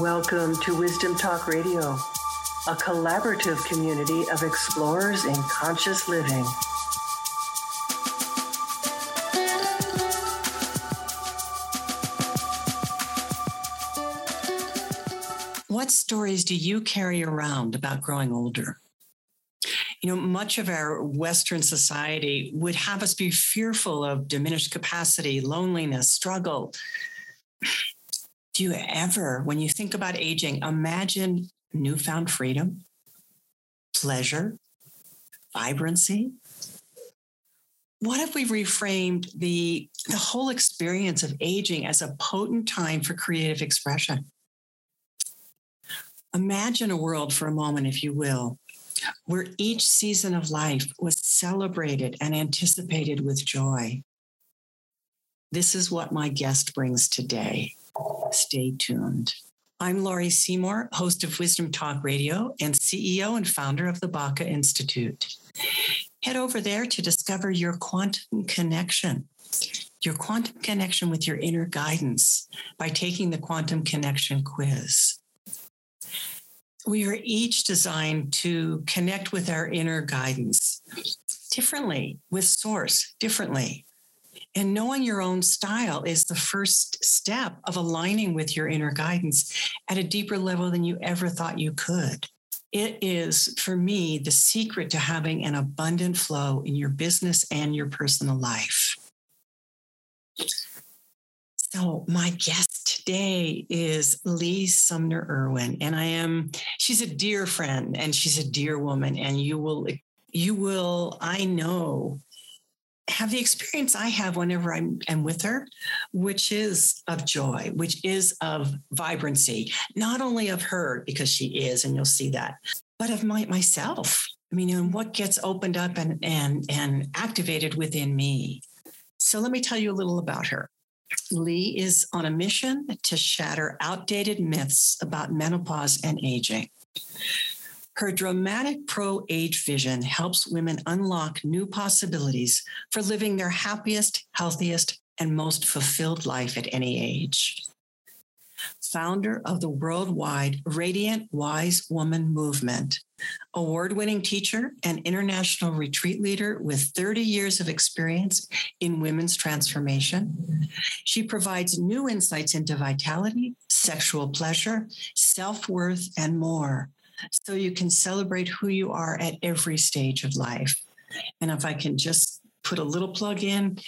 Welcome to Wisdom Talk Radio, a collaborative community of explorers in conscious living. What stories do you carry around about growing older? You know, much of our Western society would have us be fearful of diminished capacity, loneliness, struggle. Do you ever, when you think about aging, imagine newfound freedom, pleasure, vibrancy? What if we reframed the, the whole experience of aging as a potent time for creative expression? Imagine a world for a moment, if you will, where each season of life was celebrated and anticipated with joy. This is what my guest brings today. Stay tuned. I'm Laurie Seymour, host of Wisdom Talk Radio and CEO and founder of the Baca Institute. Head over there to discover your quantum connection, your quantum connection with your inner guidance by taking the quantum connection quiz we are each designed to connect with our inner guidance differently, with source differently. And knowing your own style is the first step of aligning with your inner guidance at a deeper level than you ever thought you could. It is, for me, the secret to having an abundant flow in your business and your personal life. So, my guest today is Lee Sumner Irwin, and I am, she's a dear friend and she's a dear woman, and you will, you will, I know, have the experience I have whenever I'm, I'm with her, which is of joy, which is of vibrancy, not only of her, because she is, and you'll see that, but of my, myself. I mean, and what gets opened up and, and, and activated within me. So let me tell you a little about her. Lee is on a mission to shatter outdated myths about menopause and aging. Her dramatic pro age vision helps women unlock new possibilities for living their happiest, healthiest, and most fulfilled life at any age founder of the worldwide Radiant Wise Woman Movement, award winning teacher and international retreat leader with 30 years of experience in women's transformation. She provides new insights into vitality, sexual pleasure, self worth, and more. So you can celebrate who you are at every stage of life. And if I can just put a little plug in.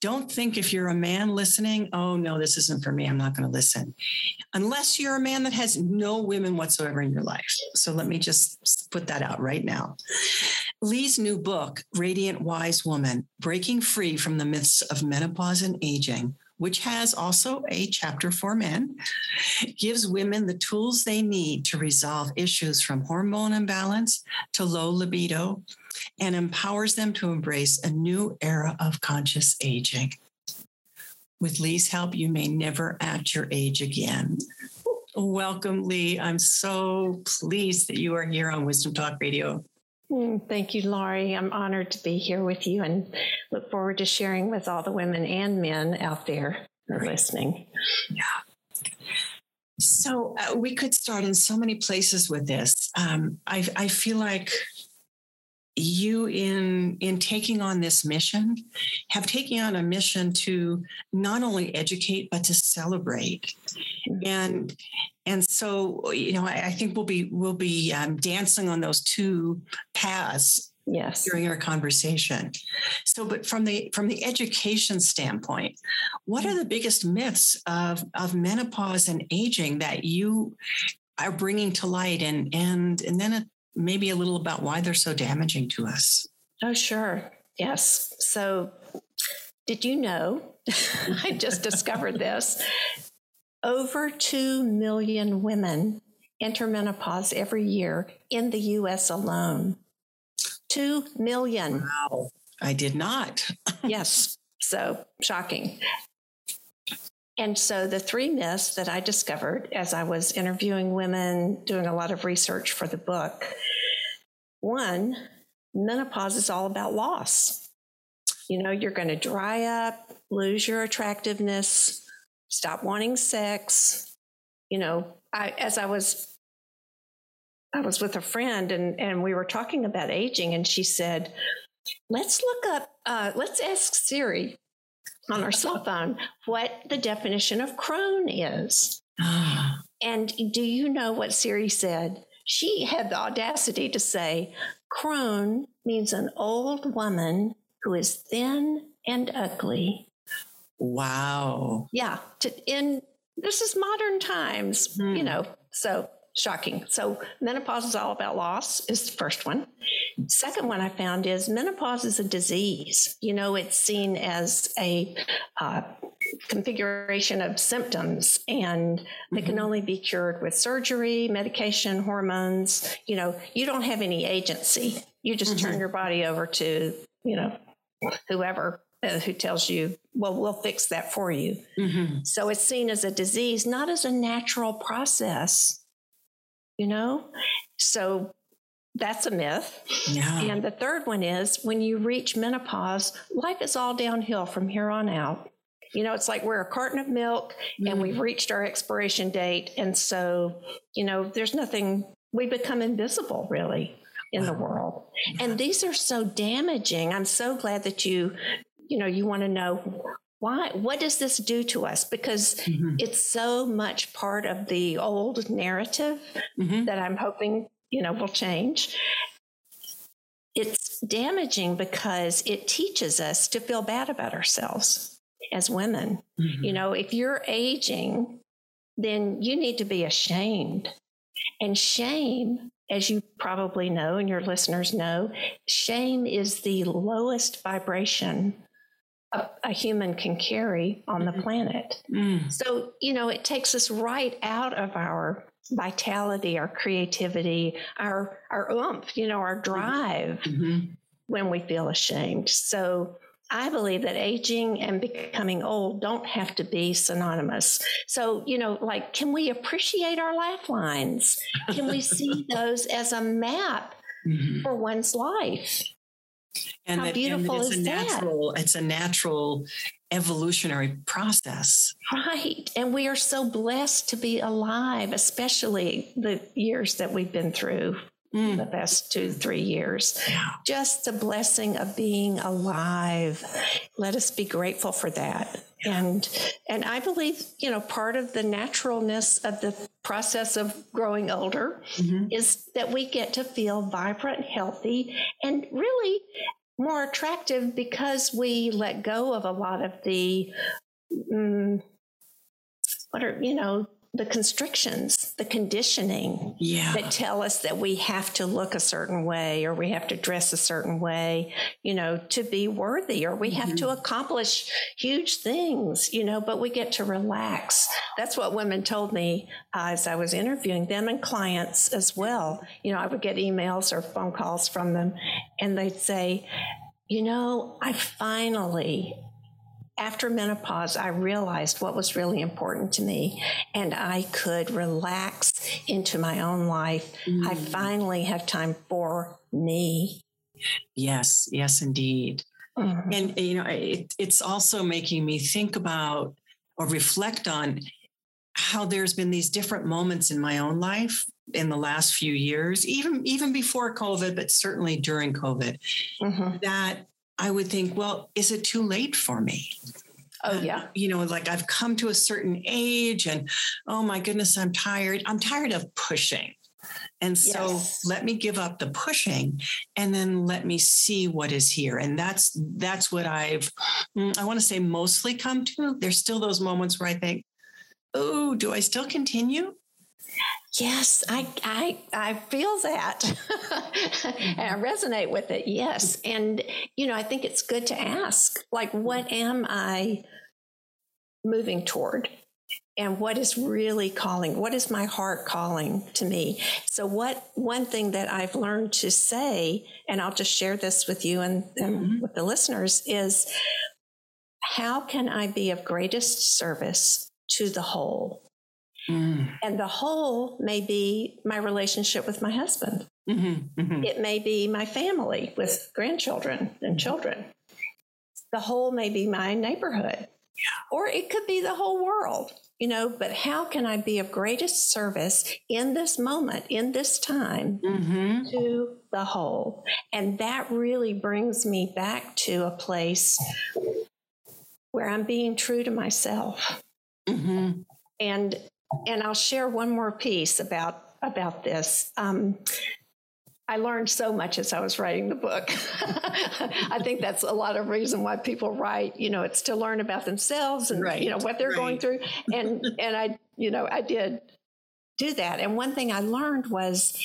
Don't think if you're a man listening, oh no, this isn't for me. I'm not going to listen. Unless you're a man that has no women whatsoever in your life. So let me just put that out right now. Lee's new book, Radiant Wise Woman Breaking Free from the Myths of Menopause and Aging, which has also a chapter for men, gives women the tools they need to resolve issues from hormone imbalance to low libido and empowers them to embrace a new era of conscious aging. With Lee's help, you may never act your age again. Welcome, Lee. I'm so pleased that you are here on Wisdom Talk Radio. Mm, thank you, Laurie. I'm honored to be here with you and look forward to sharing with all the women and men out there who are listening. Yeah. So uh, we could start in so many places with this. Um, I, I feel like you in in taking on this mission have taken on a mission to not only educate but to celebrate. And and so you know i, I think we'll be we'll be um, dancing on those two paths yes. during our conversation. So but from the from the education standpoint what are the biggest myths of of menopause and aging that you are bringing to light and and and then maybe a little about why they're so damaging to us. Oh, sure. Yes. So, did you know? I just discovered this. Over 2 million women enter menopause every year in the US alone. 2 million. Wow. I did not. yes. So shocking. And so the three myths that I discovered as I was interviewing women, doing a lot of research for the book one, menopause is all about loss. You know, you're going to dry up, lose your attractiveness, stop wanting sex, you know, I, as I was I was with a friend and, and we were talking about aging, and she said, Let's look up, uh, let's ask Siri on our cell phone what the definition of crone is. and do you know what Siri said? She had the audacity to say, crone means an old woman who is thin and ugly. Wow. Yeah. To, in this is modern times, you Hmm. know, so shocking. So menopause is all about loss is the first one. Second one I found is menopause is a disease. You know, it's seen as a uh, configuration of symptoms and they can Mhm. only be cured with surgery, medication, hormones. You know, you don't have any agency. You just turn Mhm. your body over to, you know, whoever uh, who tells you, well, we'll fix that for you. Mhm. So it's seen as a disease, not as a natural process, you know? So that's a myth. Yeah. And the third one is when you reach menopause, life is all downhill from here on out. You know, it's like we're a carton of milk and Mm. we've reached our expiration date. And so, you know, there's nothing, we become invisible really in the Wow. world. And these are so damaging. I'm so glad that you, you know, you want to know why, what does this do to us? Because Mhm. it's so much part of the old narrative Mhm. that I'm hoping, you know, will change. It's damaging because it teaches us to feel bad about ourselves as women. Mhm. You know, if you're aging, then you need to be ashamed. And shame, as you probably know and your listeners know, shame is the lowest vibration a, a human can carry on the Mhm. planet. Mm. So, you know, it takes us right out of our vitality, our creativity, our our oomph, you know, our drive Mhm. when we feel ashamed. So I believe that aging and becoming old don't have to be synonymous. So, you know, like, can we appreciate our laugh lines? Can we see those as a map Mhm. for one's life? And How that- and beautiful it's is a that? natural, It's a natural evolutionary process. Right. And we are so blessed to be alive, especially the years that we've been through Mm. the past two, three years. Yeah. Just the blessing of being alive. Let us be grateful for that. And and I believe, you know, part of the naturalness of the process of growing older Mhm. is that we get to feel vibrant, healthy, and really more attractive because we let go of a lot of the mm, what are you know the constrictions, the conditioning Yeah. that tell us that we have to look a certain way or we have to dress a certain way, you know, to be worthy or we have to accomplish huge things, you know, but we get to relax. That's what women told me uh, as I was interviewing them and clients as well. You know, I would get emails or phone calls from them and they'd say, you know, I finally after menopause, I realized what was really important to me, and I could relax into my own life. I Mm. finally have time for me. Yes. Yes, indeed. Mhm. And you know, it, it's also making me think about or reflect on how there's been these different moments in my own life in the last few years, even even before COVID, but certainly during COVID, Mhm. that I would think, well, is it too late for me? Oh, yeah. You know, like I've come to a certain age and oh my goodness, I'm tired. I'm tired of pushing. And so Yes. let me give up the pushing and then let me see what is here. And that's that's what I've mm, I want to say mostly come to. There's still those moments where I think, oh, do I still continue? Yes, I, I, I feel that. and I resonate with it. Yes. And, you know, I think it's good to ask, like, what am I moving toward? And what is really calling? What is my heart calling to me? So, what one thing that I've learned to say, and I'll just share this with you and, and Mhm. with the listeners, is how can I be of greatest service to the whole? Mm, And the whole may be my relationship with my husband. mhm, mhm. It may be my family with grandchildren and children. The whole may be my neighborhood. Or it could be the whole world. you know, but how can I be of greatest service in this moment, in this time Mm-hmm. to the whole? And that really brings me back to a place where I'm being true to myself. Mm-hmm. And and I'll share one more piece about about this. Um, I learned so much as I was writing the book. I think that's a lot of reason why people write. You know, it's to learn about themselves and Right, you know what they're going through. And and I, you know, I did do that. And one thing I learned was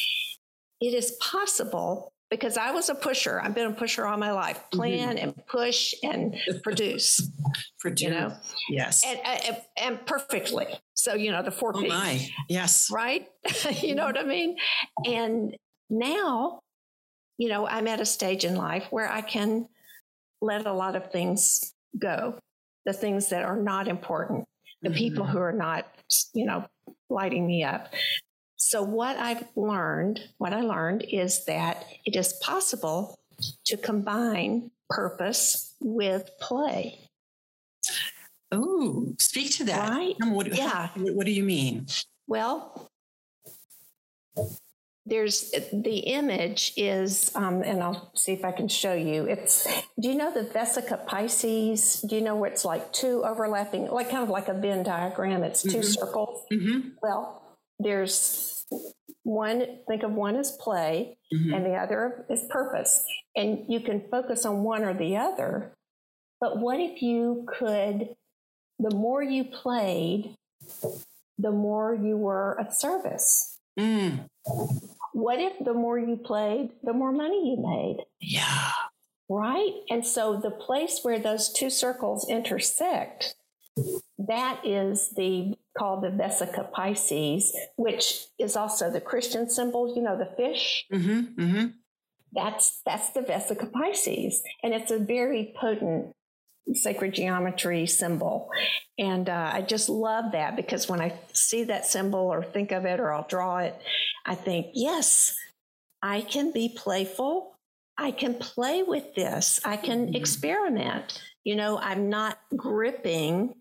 it is possible because I was a pusher. I've been a pusher all my life. Mm-hmm. Plan and push and produce. For You know, yes. and, and and perfectly. So you know the four oh P's my, yes. right? you know what I mean? And now, you know, I'm at a stage in life where I can let a lot of things go, the things that are not important, the people Mhm. who are not, you know, lighting me up. So, what I've learned, what I learned is that it is possible to combine purpose with play, Oh, speak to that. right? What, Yeah. What, what do you mean? Well, there's the image is, um, and I'll see if I can show you. It's, do you know the Vesica Pisces? Do you know where it's like two overlapping, like kind of like a Venn diagram? It's 2 Mhm. circles. Mm-hmm. Well, there's one, think of one as play, Mhm. and the other is purpose. And you can focus on one or the other. But what if you could, the more you played, the more you were of service? Mm. What if the more you played, the more money you made? Yeah. Right? And so the place where those two circles intersect, that is the called the Vesica Pisces, which is also the Christian symbol, you know, the fish. Mm-hmm. Mm-hmm. That's that's the Vesica Pisces. And it's a very potent sacred geometry symbol. And uh, I just love that because when I see that symbol or think of it or I'll draw it, I think, yes, I can be playful. I can play with this. I can Mhm. experiment. You know, I'm not gripping.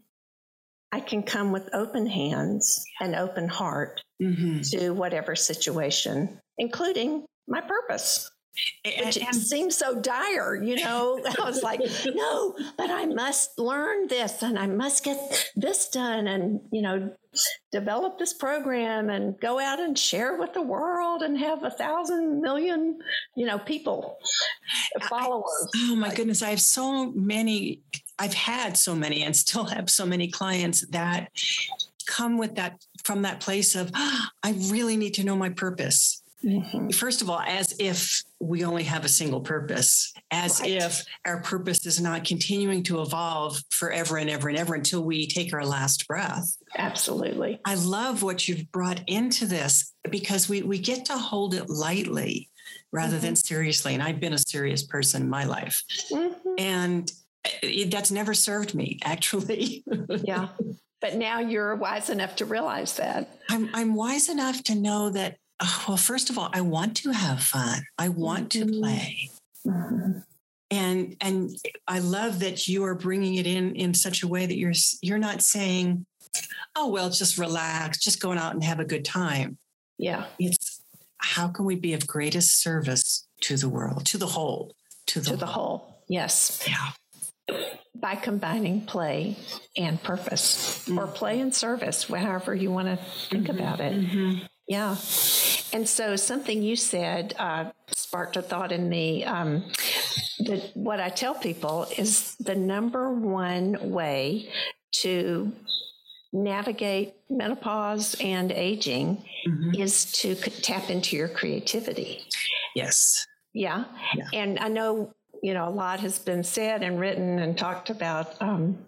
I can come with open hands and open heart Mm-hmm. to whatever situation, including my purpose which it seems so dire, you know. I was like, no, but I must learn this and I must get this done and, you know, develop this program and go out and share with the world and have a thousand million, you know, people, followers. Oh my goodness, I have so many. I've had so many, and still have so many clients that come with that from that place of "Ah, I really need to know my purpose. Mhm. First of all, as if we only have a single purpose, as Right. if our purpose is not continuing to evolve forever and ever and ever until we take our last breath. Absolutely. I love what you've brought into this because we, we get to hold it lightly rather than seriously. And I've been a serious person in my life. Mhm. And that's never served me, actually. Yeah. But now you're wise enough to realize that. I'm, I'm wise enough to know that, oh, well, first of all, I want to have fun, I want to Mhm. play. Mhm. and and I love that you are bringing it in in such a way that you're you're not saying, "Oh well, just relax, just going out and have a good time." Yeah. It's how can we be of greatest service to the world, to the whole, to the, To the whole. Yes. Yeah. By combining play and purpose or Mm-hmm. play and service, however you want to think about it. Mhm. Yeah. And so something you said uh, sparked a thought in me. Um, that what I tell people is the number one way to navigate menopause and aging Mhm. is to tap into your creativity. Yes. Yeah. Yeah. And I know, you know, a lot has been said and written and talked about um,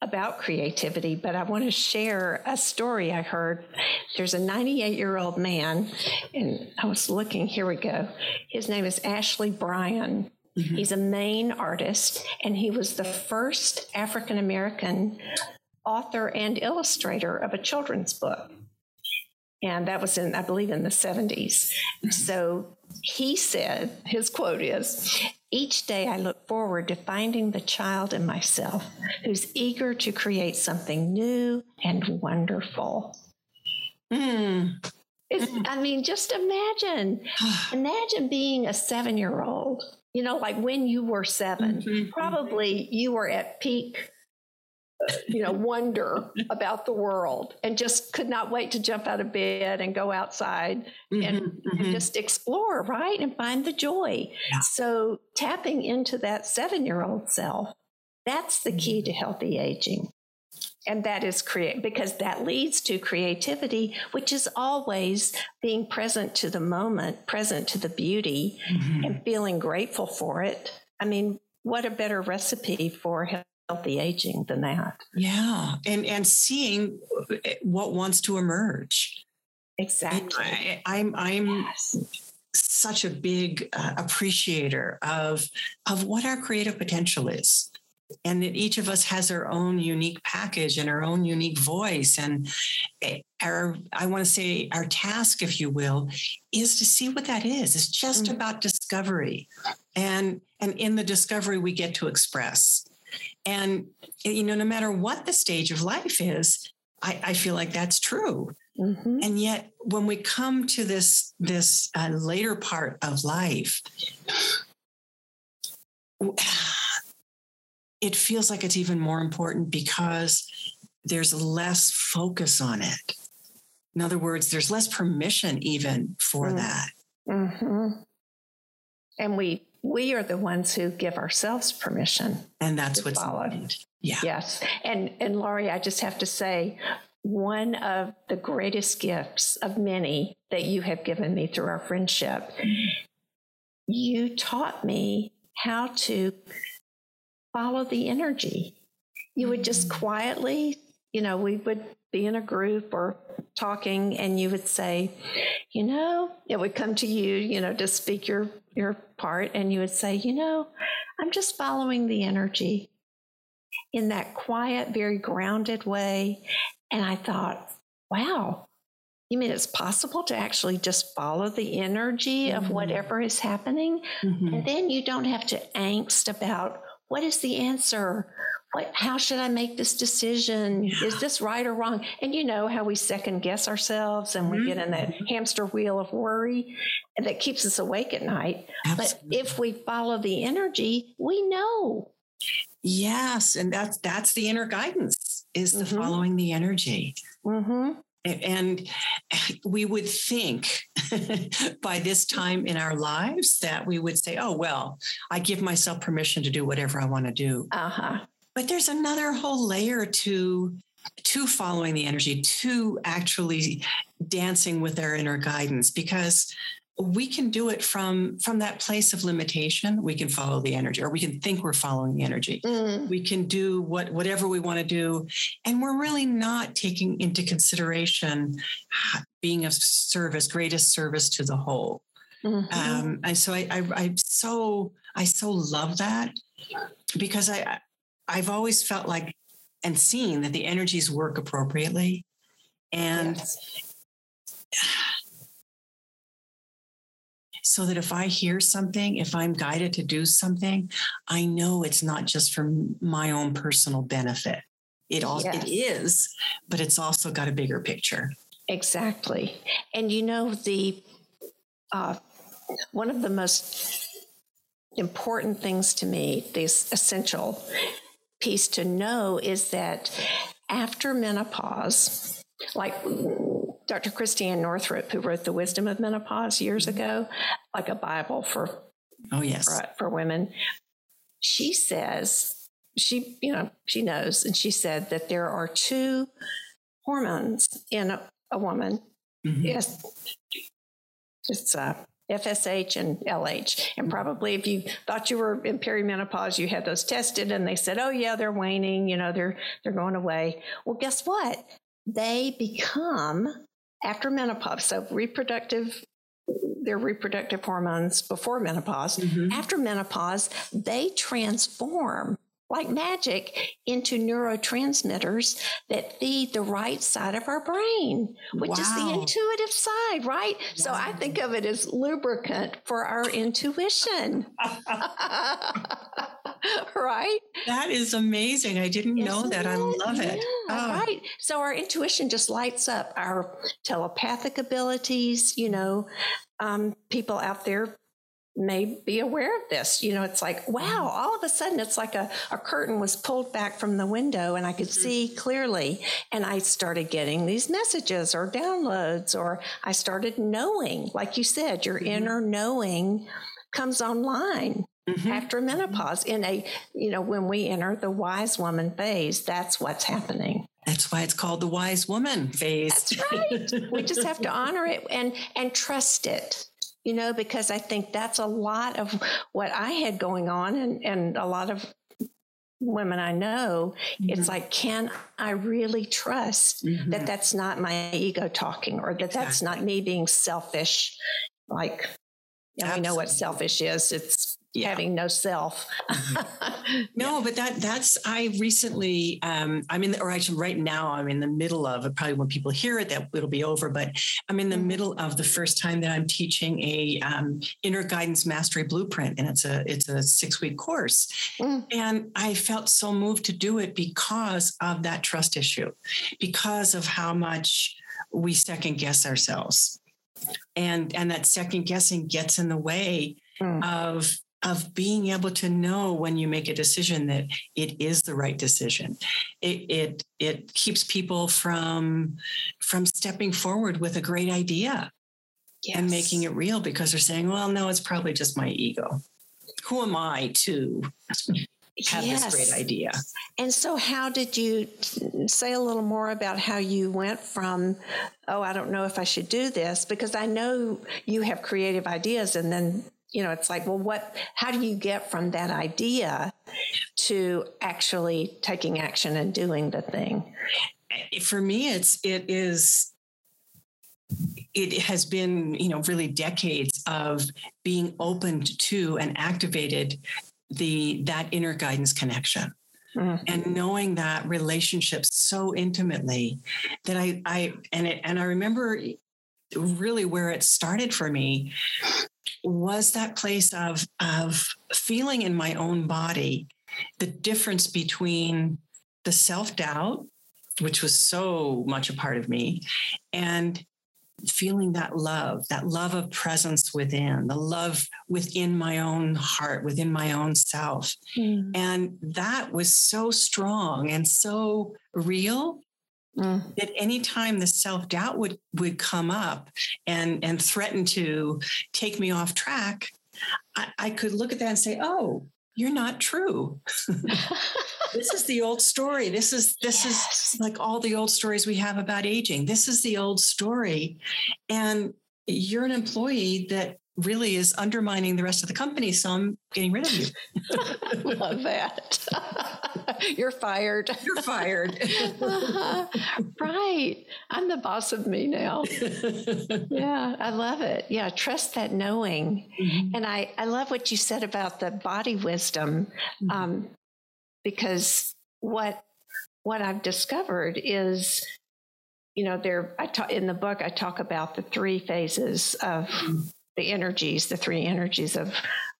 about creativity, but I want to share a story I heard. There's a 98 year old man, and I was looking, here we go. His name is Ashley Bryan. Mhm. He's a Maine artist, and he was the first African American author and illustrator of a children's book. And that was in, I believe, in the 70s. So he said, his quote is, Each day I look forward to finding the child in myself who's eager to create something new and wonderful. Mm. I mean, just imagine, imagine being a seven year old, you know, like when you were 7 Mhm. probably you were at peak you know, wonder about the world and just could not wait to jump out of bed and go outside and, Mhm, and just explore, right? And find the joy. Yeah. So tapping into that seven year old self, that's the key Mm-hmm. to healthy aging. And that is create because that leads to creativity, which is always being present to the moment, present to the beauty, Mhm. and feeling grateful for it. I mean, what a better recipe for healthy aging than that? Yeah, and and seeing what wants to emerge. And Exactly. I, I'm I'm Yes. such a big uh, appreciator of of what our creative potential is and that each of us has our own unique package and our own unique voice and eh, our i want to say our task if you will is to see what that is it's just Mm. about discovery and and in the discovery we get to express and you know no matter what the stage of life is i, I feel like that's true Mhm. and yet when we come to this this uh, later part of life it feels like it's even more important because there's less focus on it in other words there's less permission even for Mm. that Mhm. And we we are the ones who give ourselves permission. and that's what's follow. needed yeah Yes. And and Laurie, I just have to say, one of the greatest gifts of many that you have given me through our friendship, you taught me how to follow the energy. You would just Mm. quietly, you know, we would be in a group or talking and you would say, you know, it would come to you, you know, to speak your your part and you would say, you know, I'm just following the energy in that quiet, very grounded way. And I thought, wow, you mean it's possible to actually just follow the energy of Mhm. whatever is happening? Mhm. And then you don't have to angst about what is the answer? What, how should I make this decision? Is this right or wrong? And you know how we second guess ourselves and we get in that hamster wheel of worry that keeps us awake at night. But if we follow the energy, we know. yes and that's that's the inner guidance is the Mhm. following the energy Mm-hmm. And we would think by this time in our lives that we would say, oh, well, I give myself permission to do whatever I want to do. Uh huh. But there's another whole layer to to following the energy, to actually dancing with our inner guidance, because we can do it from from that place of limitation. We can follow the energy, or we can think we're following the energy Mm, we can do what whatever we want to do and we're really not taking into consideration being of service greatest service to the whole mhm. um, and so I, I i so i so love that because i i've always felt like and seen that the energies work appropriately and Yes. so that if I hear something, if I'm guided to do something, I know it's not just for my own personal benefit. It also Yes. it is, but it's also got a bigger picture. Exactly. And you know, the uh, one of the most important things to me, this essential piece to know is that after menopause, like Dr. Christiane Northrup, who wrote The Wisdom of Menopause years ago, like a Bible for Oh yes. for, for women. She says, she, you know, she knows, and she said that there are two hormones in a, a woman. Mhm. Yes, it's uh, FSH and LH. And probably if you thought you were in perimenopause, you had those tested, and they said, "Oh yeah, they're waning. You know, they're they're going away." Well, guess what? They become after menopause. So reproductive, their reproductive hormones before menopause Mhm. after menopause, they transform like magic into neurotransmitters that feed the right side of our brain, which wow. is the intuitive side, right? Wow. So I think of it as lubricant for our intuition. right? That is amazing. I didn't Isn't know that. It? I love it. Yeah, oh. Right. So our intuition just lights up our telepathic abilities, you know, um, people out there may be aware of this. You know, it's like, wow, mm-hmm. all of a sudden it's like a, a curtain was pulled back from the window and I could mm-hmm. see clearly. And I started getting these messages or downloads, or I started knowing, like you said, your mm-hmm. inner knowing comes online. Mm-hmm. After menopause, in a, you know, when we enter the wise woman phase, that's what's happening. That's why it's called the wise woman phase. That's right. we just have to honor it and and trust it you know, because I think that's a lot of what I had going on and, and a lot of women I know, mm-hmm. it's like, can I really trust mm-hmm. that that's not my ego talking or that exactly. that's not me being selfish? Like, yeah, we know what selfish is. It's yeah. having no self. Mm-hmm. no, but that that's I recently um, I'm in the, or actually right now I'm in the middle of. Probably when people hear it, that it'll be over. But I'm in the mm. middle of the first time that I'm teaching a um, inner guidance mastery blueprint, and it's a it's a six week course. Mm. And I felt so moved to do it because of that trust issue, because of how much we second guess ourselves and and that second guessing gets in the way mm. of of being able to know when you make a decision that it is the right decision it it it keeps people from from stepping forward with a great idea yes. and making it real because they're saying well no it's probably just my ego who am i to have yes. this great idea and so how did you say a little more about how you went from oh i don't know if i should do this because i know you have creative ideas and then you know, it's like, well, what, how do you get from that idea to actually taking action and doing the thing? For me, it's, it is, it has been, you know, really decades of being opened to and activated the, that inner guidance connection. Mm-hmm. and knowing that relationship so intimately that I, I and it, and I remember really where it started for me was that place of of feeling in my own body the difference between the self-doubt which was so much a part of me and feeling that love that love of presence within the love within my own heart within my own self mm. and that was so strong and so real Mm. That anytime the self doubt would would come up and and threaten to take me off track, I, I could look at that and say, "Oh, you're not true." this is the old story. This is this yes. is like all the old stories we have about aging. This is the old story, and you're an employee that really is undermining the rest of the company. So I'm getting rid of you. Love that. You're fired. You're fired. uh-huh. Right. I'm the boss of me now. yeah, I love it. Yeah, trust that knowing. Mm-hmm. And I, I love what you said about the body wisdom mm-hmm. um, because what what I've discovered is you know there I talk in the book I talk about the three phases of mm-hmm the energies, the three energies of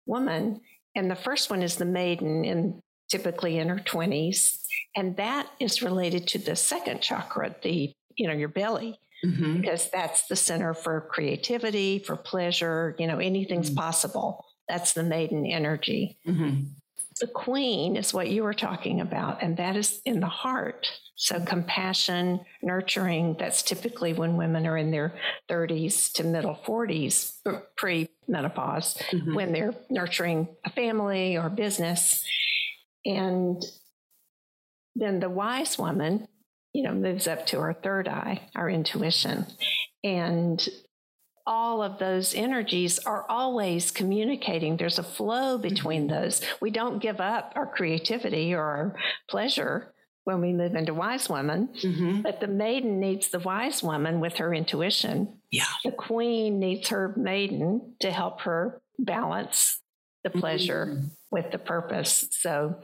woman. And the first one is the maiden, in typically in her 20s. And that is related to the second chakra, the, you know, your belly. Mm-hmm. Because that's the center for creativity, for pleasure, you know, anything's mm-hmm. possible. That's the maiden energy. Mm-hmm. The queen is what you were talking about, and that is in the heart. So, compassion, nurturing, that's typically when women are in their 30s to middle 40s, pre menopause, mm-hmm. when they're nurturing a family or business. And then the wise woman, you know, moves up to our third eye, our intuition. And all of those energies are always communicating. There's a flow between mm-hmm. those. We don't give up our creativity or our pleasure when we move into wise woman. Mm-hmm. But the maiden needs the wise woman with her intuition. Yeah. The queen needs her maiden to help her balance the pleasure mm-hmm. with the purpose. So,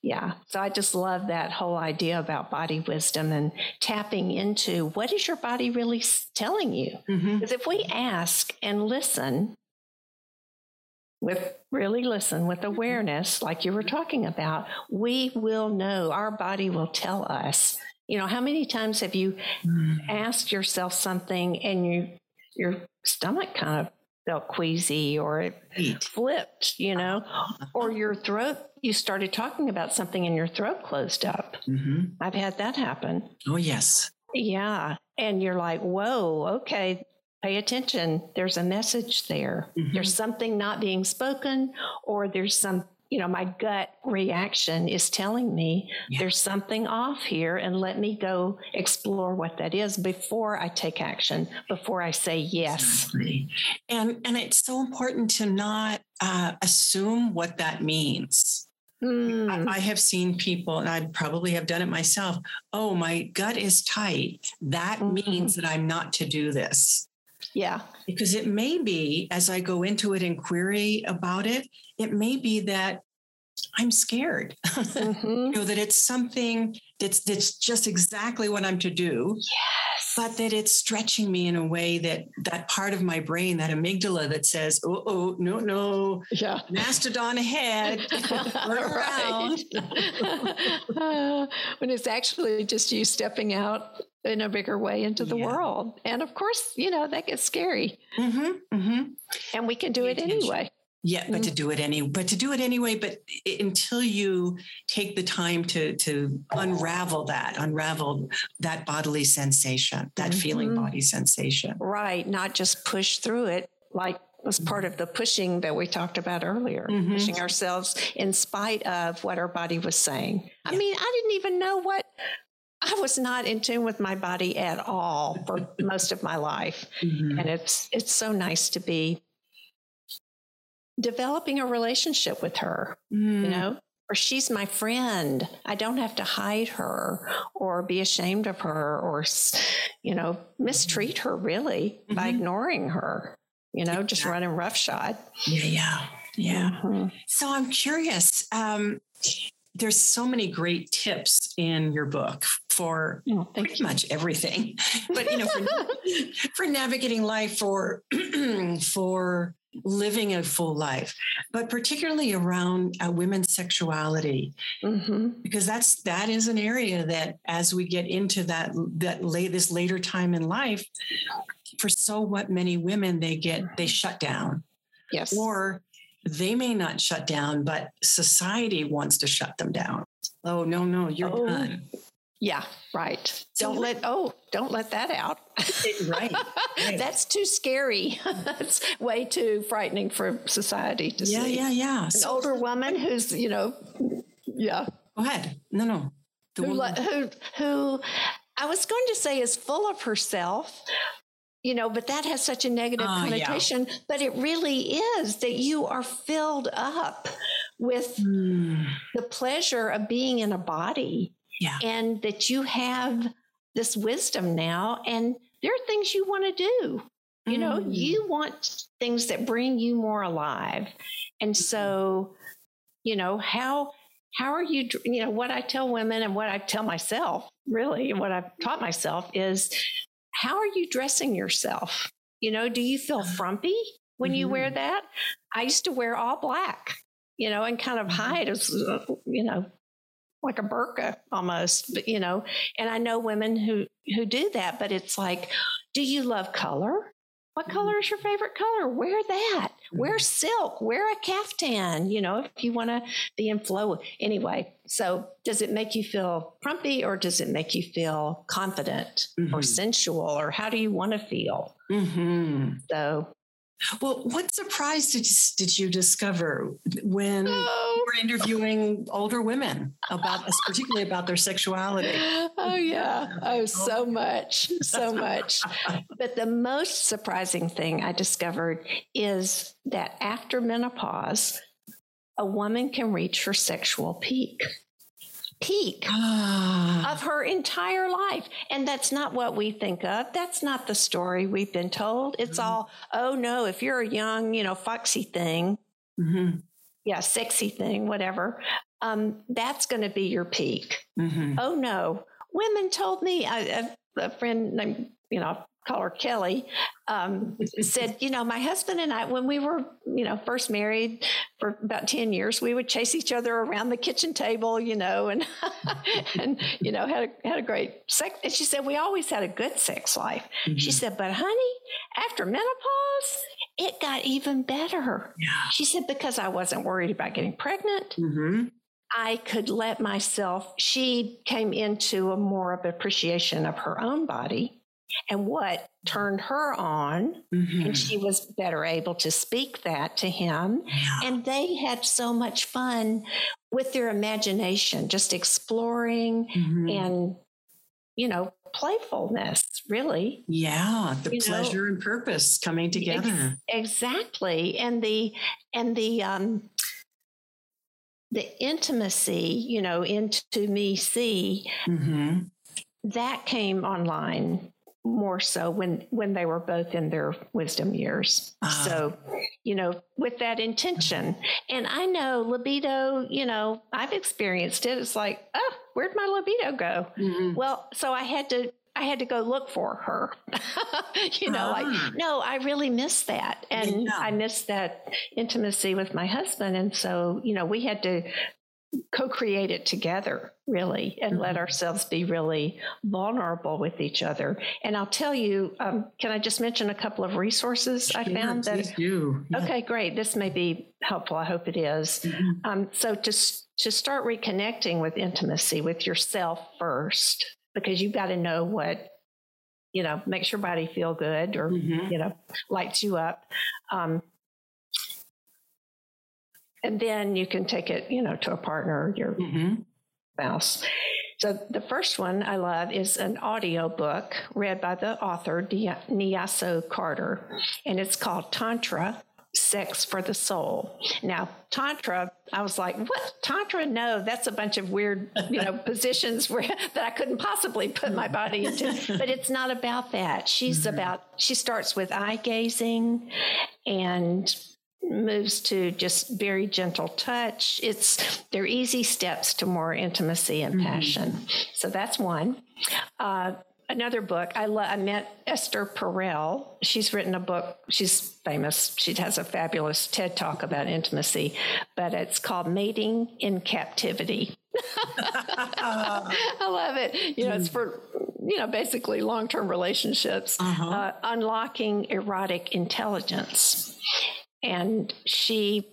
yeah. So I just love that whole idea about body wisdom and tapping into what is your body really telling you? Mm-hmm. Because if we ask and listen, with really listen with mm-hmm. awareness, like you were talking about, we will know, our body will tell us. You know, how many times have you mm. asked yourself something and you your stomach kind of felt queasy or it flipped, you know, uh-huh. or your throat, you started talking about something and your throat closed up. Mm-hmm. I've had that happen. Oh, yes. Yeah. And you're like, whoa, okay, pay attention. There's a message there. Mm-hmm. There's something not being spoken, or there's some, you know, my gut reaction is telling me yeah. there's something off here, and let me go explore what that is before I take action, before I say yes. Exactly. And and it's so important to not uh, assume what that means. Mm. I have seen people, and I probably have done it myself. Oh, my gut is tight. That mm-hmm. means that I'm not to do this. Yeah. Because it may be, as I go into it and query about it, it may be that I'm scared. Mm-hmm. you know, that it's something that's that's just exactly what I'm to do. Yes. But that it's stretching me in a way that that part of my brain, that amygdala that says, oh, oh, no, no. Yeah. Mastodon ahead. right. uh, when it's actually just you stepping out in a bigger way into the yeah. world. And of course, you know, that gets scary. Mm-hmm, mm-hmm. And we can do it anyway. Yeah, but mm-hmm. to do it any, but to do it anyway. But until you take the time to to unravel that, unravel that bodily sensation, that feeling mm-hmm. body sensation, right? Not just push through it like was part of the pushing that we talked about earlier, mm-hmm. pushing ourselves in spite of what our body was saying. Yeah. I mean, I didn't even know what I was not in tune with my body at all for most of my life. Mm-hmm. And it's it's so nice to be developing a relationship with her, mm. you know, or she's my friend. I don't have to hide her or be ashamed of her or, you know, mistreat her really mm-hmm. by ignoring her, you know, just running roughshod. Yeah, yeah, yeah. Mm-hmm. So I'm curious. Um, there's so many great tips in your book for oh, pretty you. much everything but you know for, for navigating life for for living a full life but particularly around uh, women's sexuality mm-hmm. because that's that is an area that as we get into that that late this later time in life for so what many women they get they shut down yes or they may not shut down, but society wants to shut them down. Oh, no, no, you're oh. done. Yeah, right. Don't so, let oh, don't let that out. right, right. That's too scary. That's way too frightening for society to yeah, see. Yeah, yeah, yeah. An so, older woman who's, you know, yeah. Go ahead. No, no. The who, who, who I was going to say is full of herself, you know, but that has such a negative uh, connotation. Yeah. But it really is that you are filled up with mm. the pleasure of being in a body. Yeah. And that you have this wisdom now. And there are things you want to do. You mm. know, you want things that bring you more alive. And mm-hmm. so, you know, how how are you you know what i tell women and what i tell myself really and what i've taught myself is how are you dressing yourself? You know, do you feel frumpy when mm-hmm. you wear mm-hmm. that? I used to wear all black, you know, and kind of mm-hmm. hide as, uh, you know, like a burqa almost, but you know, and I know women who who do that, but it's like, do you love color? What mm-hmm. color is your favorite color? Wear that. Wear mm-hmm. silk. Wear a caftan, you know, if you want to be in flow. Anyway, so does it make you feel frumpy or does it make you feel confident mm-hmm. or sensual or how do you want to feel? Mm-hmm. So well, what surprise did you, did you discover when oh. you were interviewing older women about, particularly about their sexuality? Oh yeah, oh so much, so much. but the most surprising thing I discovered is that after menopause, a woman can reach her sexual peak peak ah. of her entire life. And that's not what we think of. That's not the story we've been told. It's mm-hmm. all, oh no, if you're a young, you know, foxy thing, mm-hmm. yeah, sexy thing, whatever, um, that's going to be your peak. Mm-hmm. Oh no, women told me. I, a, a friend named you know call her Kelly, um, said, you know, my husband and I, when we were, you know, first married for about 10 years, we would chase each other around the kitchen table, you know, and, and, you know, had a, had a great sex. And she said, we always had a good sex life. Mm-hmm. She said, but honey, after menopause, it got even better. Yeah. She said, because I wasn't worried about getting pregnant. Mm-hmm. I could let myself, she came into a more of appreciation of her own body and what turned her on mm-hmm. and she was better able to speak that to him yeah. and they had so much fun with their imagination just exploring mm-hmm. and you know playfulness really yeah the you pleasure know, and purpose coming together ex- exactly and the and the um the intimacy you know into me see mm-hmm. that came online more so when when they were both in their wisdom years uh-huh. so you know with that intention and i know libido you know i've experienced it it's like oh where'd my libido go mm-hmm. well so i had to I had to go look for her. you know, like, ah. no, I really miss that. And yeah. I miss that intimacy with my husband. And so, you know, we had to co-create it together really and mm-hmm. let ourselves be really vulnerable with each other and i'll tell you um, can i just mention a couple of resources i found that you yeah. okay great this may be helpful i hope it is. Mm-hmm. Um, so to, to start reconnecting with intimacy with yourself first because you've got to know what you know makes your body feel good or mm-hmm. you know lights you up um, and then you can take it, you know, to a partner, your mm-hmm. spouse. So the first one I love is an audio book read by the author Nyaso Carter, and it's called Tantra Sex for the Soul. Now, Tantra, I was like, what? Tantra? No, that's a bunch of weird, you know, positions where that I couldn't possibly put my body into. But it's not about that. She's mm-hmm. about, she starts with eye gazing and moves to just very gentle touch. It's they're easy steps to more intimacy and mm-hmm. passion. Mm-hmm. So that's one. Uh, another book I, lo- I met Esther Perel. She's written a book. She's famous. She has a fabulous TED talk about intimacy, but it's called Mating in Captivity. I love it. You know, it's for you know basically long term relationships, uh-huh. uh, unlocking erotic intelligence and she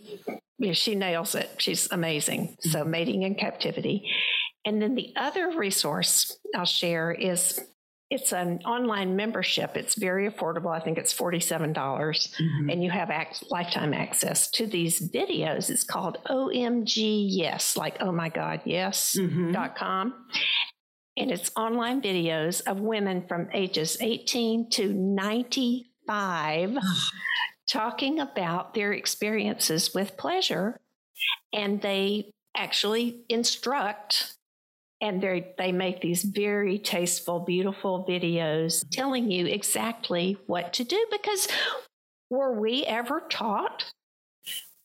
you know, she nails it. She's amazing. Mm-hmm. So mating in captivity. And then the other resource I'll share is it's an online membership. It's very affordable. I think it's $47 mm-hmm. and you have ac- lifetime access to these videos. It's called OMG Yes, like oh my god, yes mm-hmm. dot com. And it's online videos of women from ages 18 to 95 talking about their experiences with pleasure. And they actually instruct and they they make these very tasteful, beautiful videos telling you exactly what to do because were we ever taught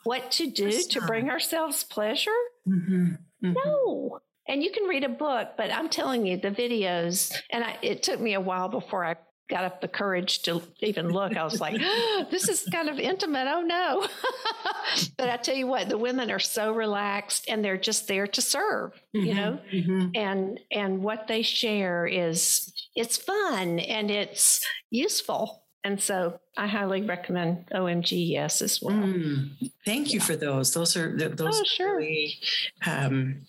what to do to bring ourselves pleasure? Mm-hmm. Mm-hmm. No. And you can read a book, but I'm telling you, the videos, and I, it took me a while before I got up the courage to even look. I was like, oh, this is kind of intimate. Oh no. but I tell you what, the women are so relaxed and they're just there to serve, mm-hmm, you know? Mm-hmm. And and what they share is it's fun and it's useful. And so I highly recommend OMG Yes as well. Mm, thank you yeah. for those. Those are those oh, sure. Really, um,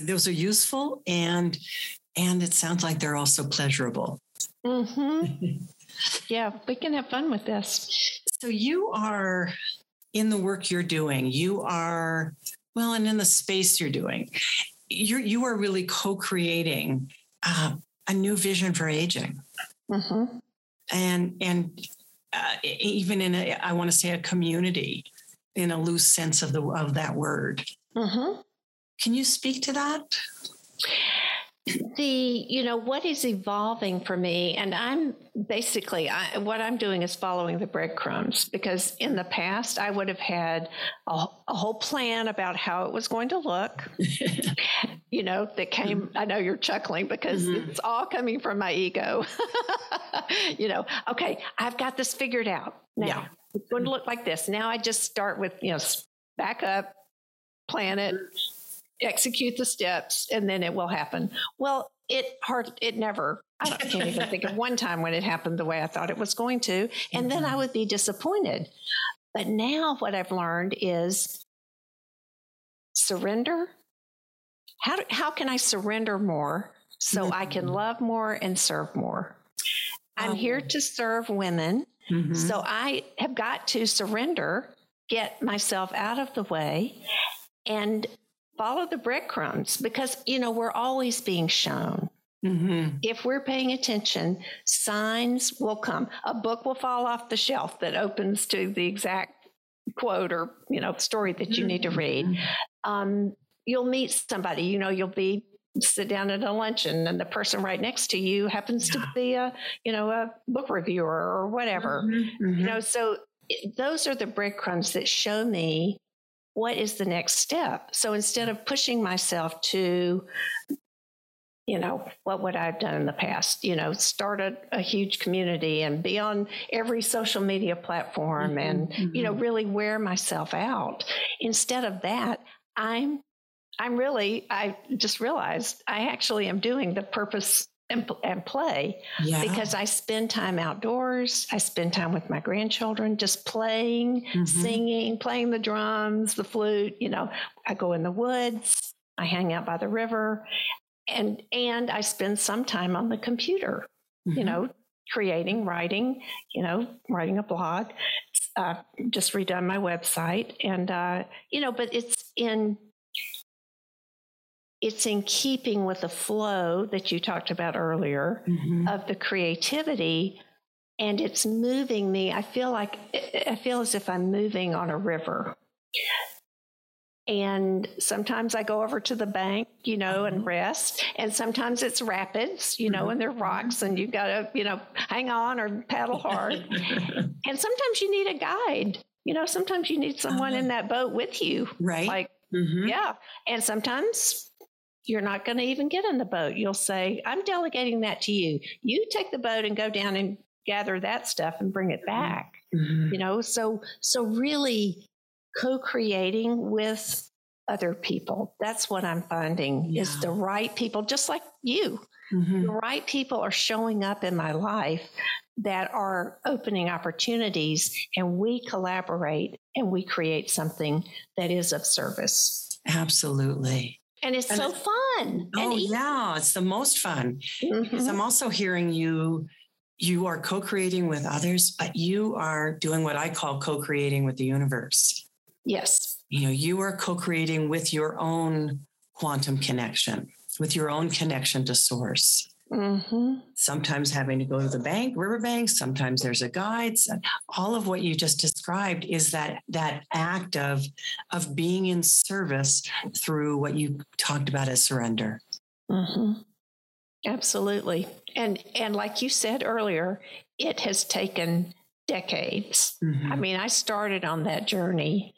those are useful and and it sounds like they're also pleasurable. Mm-hmm. yeah, we can have fun with this. So you are in the work you're doing. You are well, and in the space you're doing. You're you are really co-creating uh, a new vision for aging, mm-hmm. and and uh, even in a I want to say a community in a loose sense of the of that word. Mm-hmm. Can you speak to that? The you know what is evolving for me and i'm basically I, what i'm doing is following the breadcrumbs because in the past i would have had a, a whole plan about how it was going to look you know that came i know you're chuckling because mm-hmm. it's all coming from my ego you know okay i've got this figured out now yeah. it's going to look like this now i just start with you know back up plan it execute the steps and then it will happen. Well, it hard it never I, can't even think of one time when it happened the way I thought it was going to. And then I mm-hmm. would be disappointed. But now what I've learned is surrender. How, do, how can I surrender more so mm-hmm. I can mm-hmm. love more and serve more? I'm oh. here to serve women. Mm-hmm. So I have got to surrender, get myself out of the way, and follow the breadcrumbs because, you know, we're always being shown. Mm-hmm. If we're paying attention, signs will come. A book will fall off the shelf that opens to the exact quote or, you know, story that you need to read. Mm-hmm. Um, you'll meet somebody, you know, you'll be sit down at a luncheon and the person right next to you happens to be a, you know, a book reviewer or whatever. Mm-hmm. You mm-hmm. know, so those are the breadcrumbs that show me what is the next step? So instead of pushing myself to, you know, what would I have done in the past? You know, start a, a huge community and be on every social media platform mm-hmm, and, mm-hmm. you know, mm-hmm. really wear myself out. Instead of that, I'm I'm really, I just realized I actually am doing the purpose and, and play yeah. because I spend time outdoors. I spend time with my grandchildren, just playing, mm-hmm. singing, playing the drums, the flute. You know, I go in the woods, I hang out by the river, and and I spend some time on the computer. Mm-hmm. You know, creating, writing. You know, writing a blog. Uh, just redone my website, and uh, you know, but it's in it's in keeping with the flow that you talked about earlier mm-hmm. of the creativity and it's moving me i feel like i feel as if i'm moving on a river and sometimes i go over to the bank you know and mm-hmm. rest and sometimes it's rapids you know mm-hmm. and there are rocks and you've got to you know hang on or paddle hard and sometimes you need a guide you know sometimes you need someone uh-huh. in that boat with you right like mm-hmm. yeah and sometimes you're not going to even get on the boat. You'll say, I'm delegating that to you. You take the boat and go down and gather that stuff and bring it mm-hmm. back. Mm-hmm. You know, so so really co-creating with other people. That's what I'm finding yeah. is the right people, just like you. Mm-hmm. The right people are showing up in my life that are opening opportunities and we collaborate and we create something that is of service. Absolutely. And it's and so it's, fun. Oh, yeah. It's the most fun. Mm-hmm. I'm also hearing you, you are co creating with others, but you are doing what I call co creating with the universe. Yes. You know, you are co creating with your own quantum connection, with your own connection to source. Mm-hmm. Sometimes having to go to the bank, riverbank. Sometimes there's a guide. All of what you just described is that that act of of being in service through what you talked about as surrender. Mm-hmm. Absolutely, and and like you said earlier, it has taken decades. Mm-hmm. I mean, I started on that journey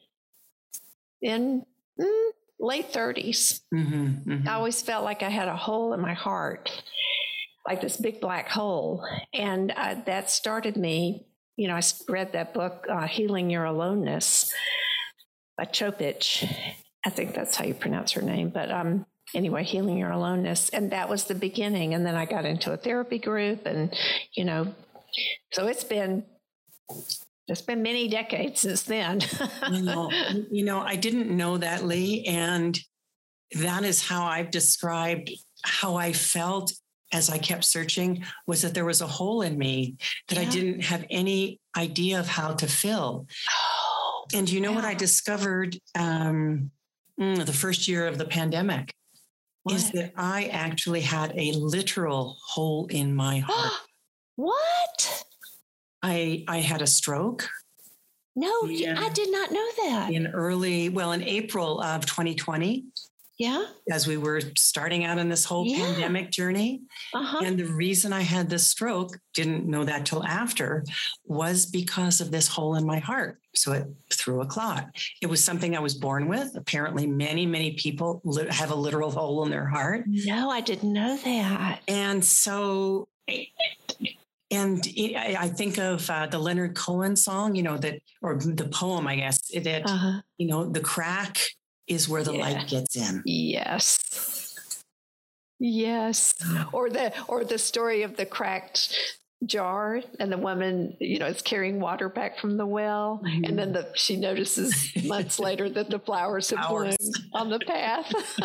in mm, late 30s. Mm-hmm, mm-hmm. I always felt like I had a hole in my heart like this big black hole. And uh, that started me, you know, I read that book, uh, Healing Your Aloneness by Chopich. I think that's how you pronounce her name. But um, anyway, Healing Your Aloneness. And that was the beginning. And then I got into a therapy group and, you know, so it's been it's been many decades since then. you, know, you know, I didn't know that, Lee. And that is how I've described how I felt as I kept searching was that there was a hole in me that yeah. I didn't have any idea of how to fill. Oh, and you know yeah. what I discovered um, mm, the first year of the pandemic what? is that I actually had a literal hole in my heart. what? I I had a stroke. No, I did not know that. In early, well, in April of 2020. Yeah. As we were starting out on this whole Yeah. pandemic journey. Uh-huh. And the reason I had this stroke, didn't know that till after, was because of this hole in my heart. So it threw a clot. It was something I was born with. Apparently, many, many people li- have a literal hole in their heart. no, I didn't know that. And so, and it, I I think of uh, the Leonard Cohen song, you know, that, or the poem, I guess, that, Uh-huh. you know, the crack is where the Yeah. light gets in. Yes. Yes. Mm. Or the or the story of the cracked jar and the woman, you know, is carrying water back from the well. And then the she notices months later that the flowers have Flowers. bloomed on the path.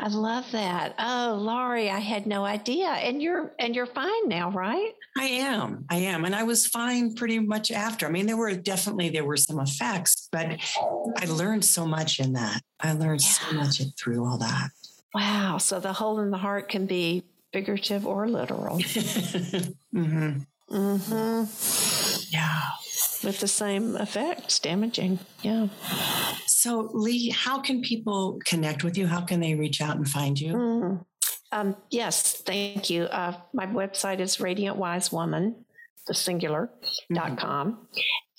I love that. Oh, Laurie, I had no idea. And you're and you're fine now, right? I am. I am. And I was fine pretty much after. I mean, there were definitely there were some effects, but I learned so much in that. I learned so much through all that. Wow. So the hole in the heart can be figurative or literal. mm-hmm. Mm-hmm. Yeah. With the same effects, damaging. Yeah. So, Lee, how can people connect with you? How can they reach out and find you? Mm. Um, yes, thank you. Uh, my website is Radiant Wise Woman, the singular dot Mhm. com,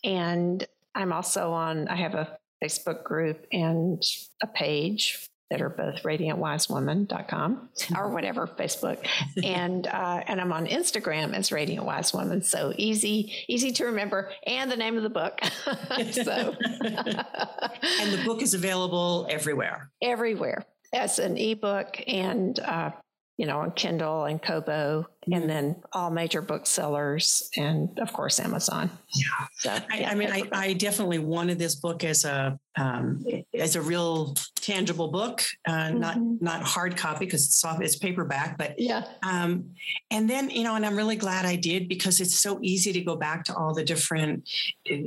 and I'm also on. I have a Facebook group and a page that are both radiantwisewoman.com or whatever Facebook, and uh, and I'm on Instagram as Radiant Wise Woman. So easy, easy to remember, and the name of the book. so and the book is available everywhere. everywhere as an ebook and uh, you know on kindle and kobo Mhm. and then all major booksellers and of course amazon Yeah. so I, yeah, I mean, I. I definitely wanted this book as a um, as a real tangible book, uh, not Mhm. not hard copy because it's soft, it's paperback. But yeah um, and then you know, and I'm really glad I did because it's so easy to go back to all the different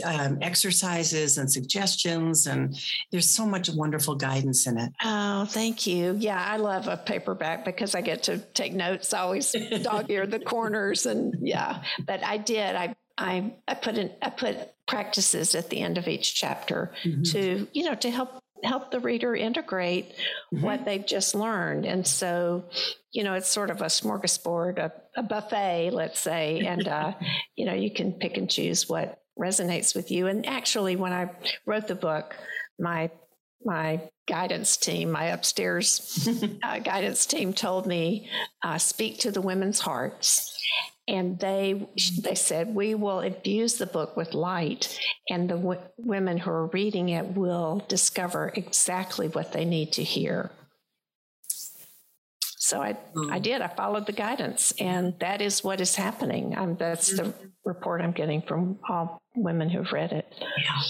um, exercises and suggestions, and there's so much wonderful guidance in it. oh thank you yeah i love a paperback because i get to take notes I always dog ear the corners and yeah but i did i i i put in i put practices at the end of each chapter Mhm. to you know to help help the reader integrate Mhm. what they've just learned and so you know it's sort of a smorgasbord a, a buffet let's say and uh, you know you can pick and choose what resonates with you and actually when i wrote the book my my guidance team my upstairs uh, guidance team told me uh, speak to the women's hearts and they they said we will infuse the book with light and the w- women who are reading it will discover exactly what they need to hear so i i Mm. did i followed the guidance and that is what is happening I'm, that's the report i'm getting from all women who've read it Yeah.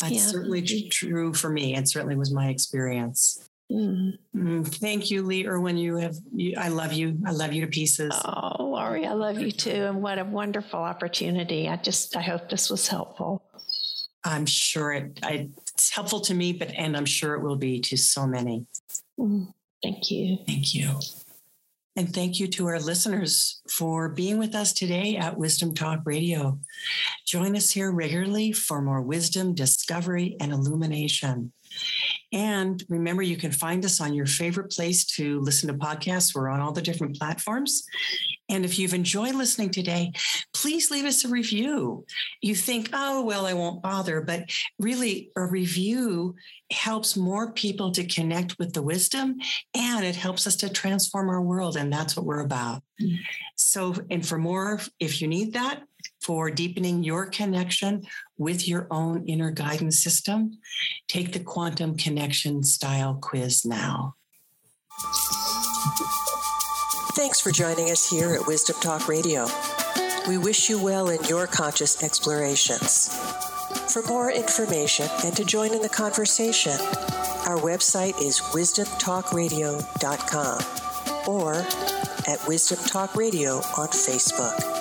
That's Yeah. certainly true for me. It certainly was my experience. Mm. Mm, thank you, Lee Irwin. You have, you, I love you. I love you to pieces. oh laurie i love you too and what a wonderful opportunity i just i hope this was helpful I'm sure it, I, it's helpful to me, but and I'm sure it will be to so many. Mm. thank you Thank you. And thank you to our listeners for being with us today at Wisdom Talk Radio. Join us here regularly for more wisdom, discovery, and illumination. And remember, you can find us on your favorite place to listen to podcasts. We're on all the different platforms. And if you've enjoyed listening today, please leave us a review. You think, oh, well, I won't bother. But really, a review helps more people to connect with the wisdom and it helps us to transform our world. And that's what we're about. Mm. So, and for more, if you need that, for deepening your connection with your own inner guidance system, take the quantum connection style quiz now. Thanks for joining us here at Wisdom Talk Radio. We wish you well in your conscious explorations. For more information and to join in the conversation, our website is wisdomtalkradio.com or at Wisdom Talk Radio on Facebook.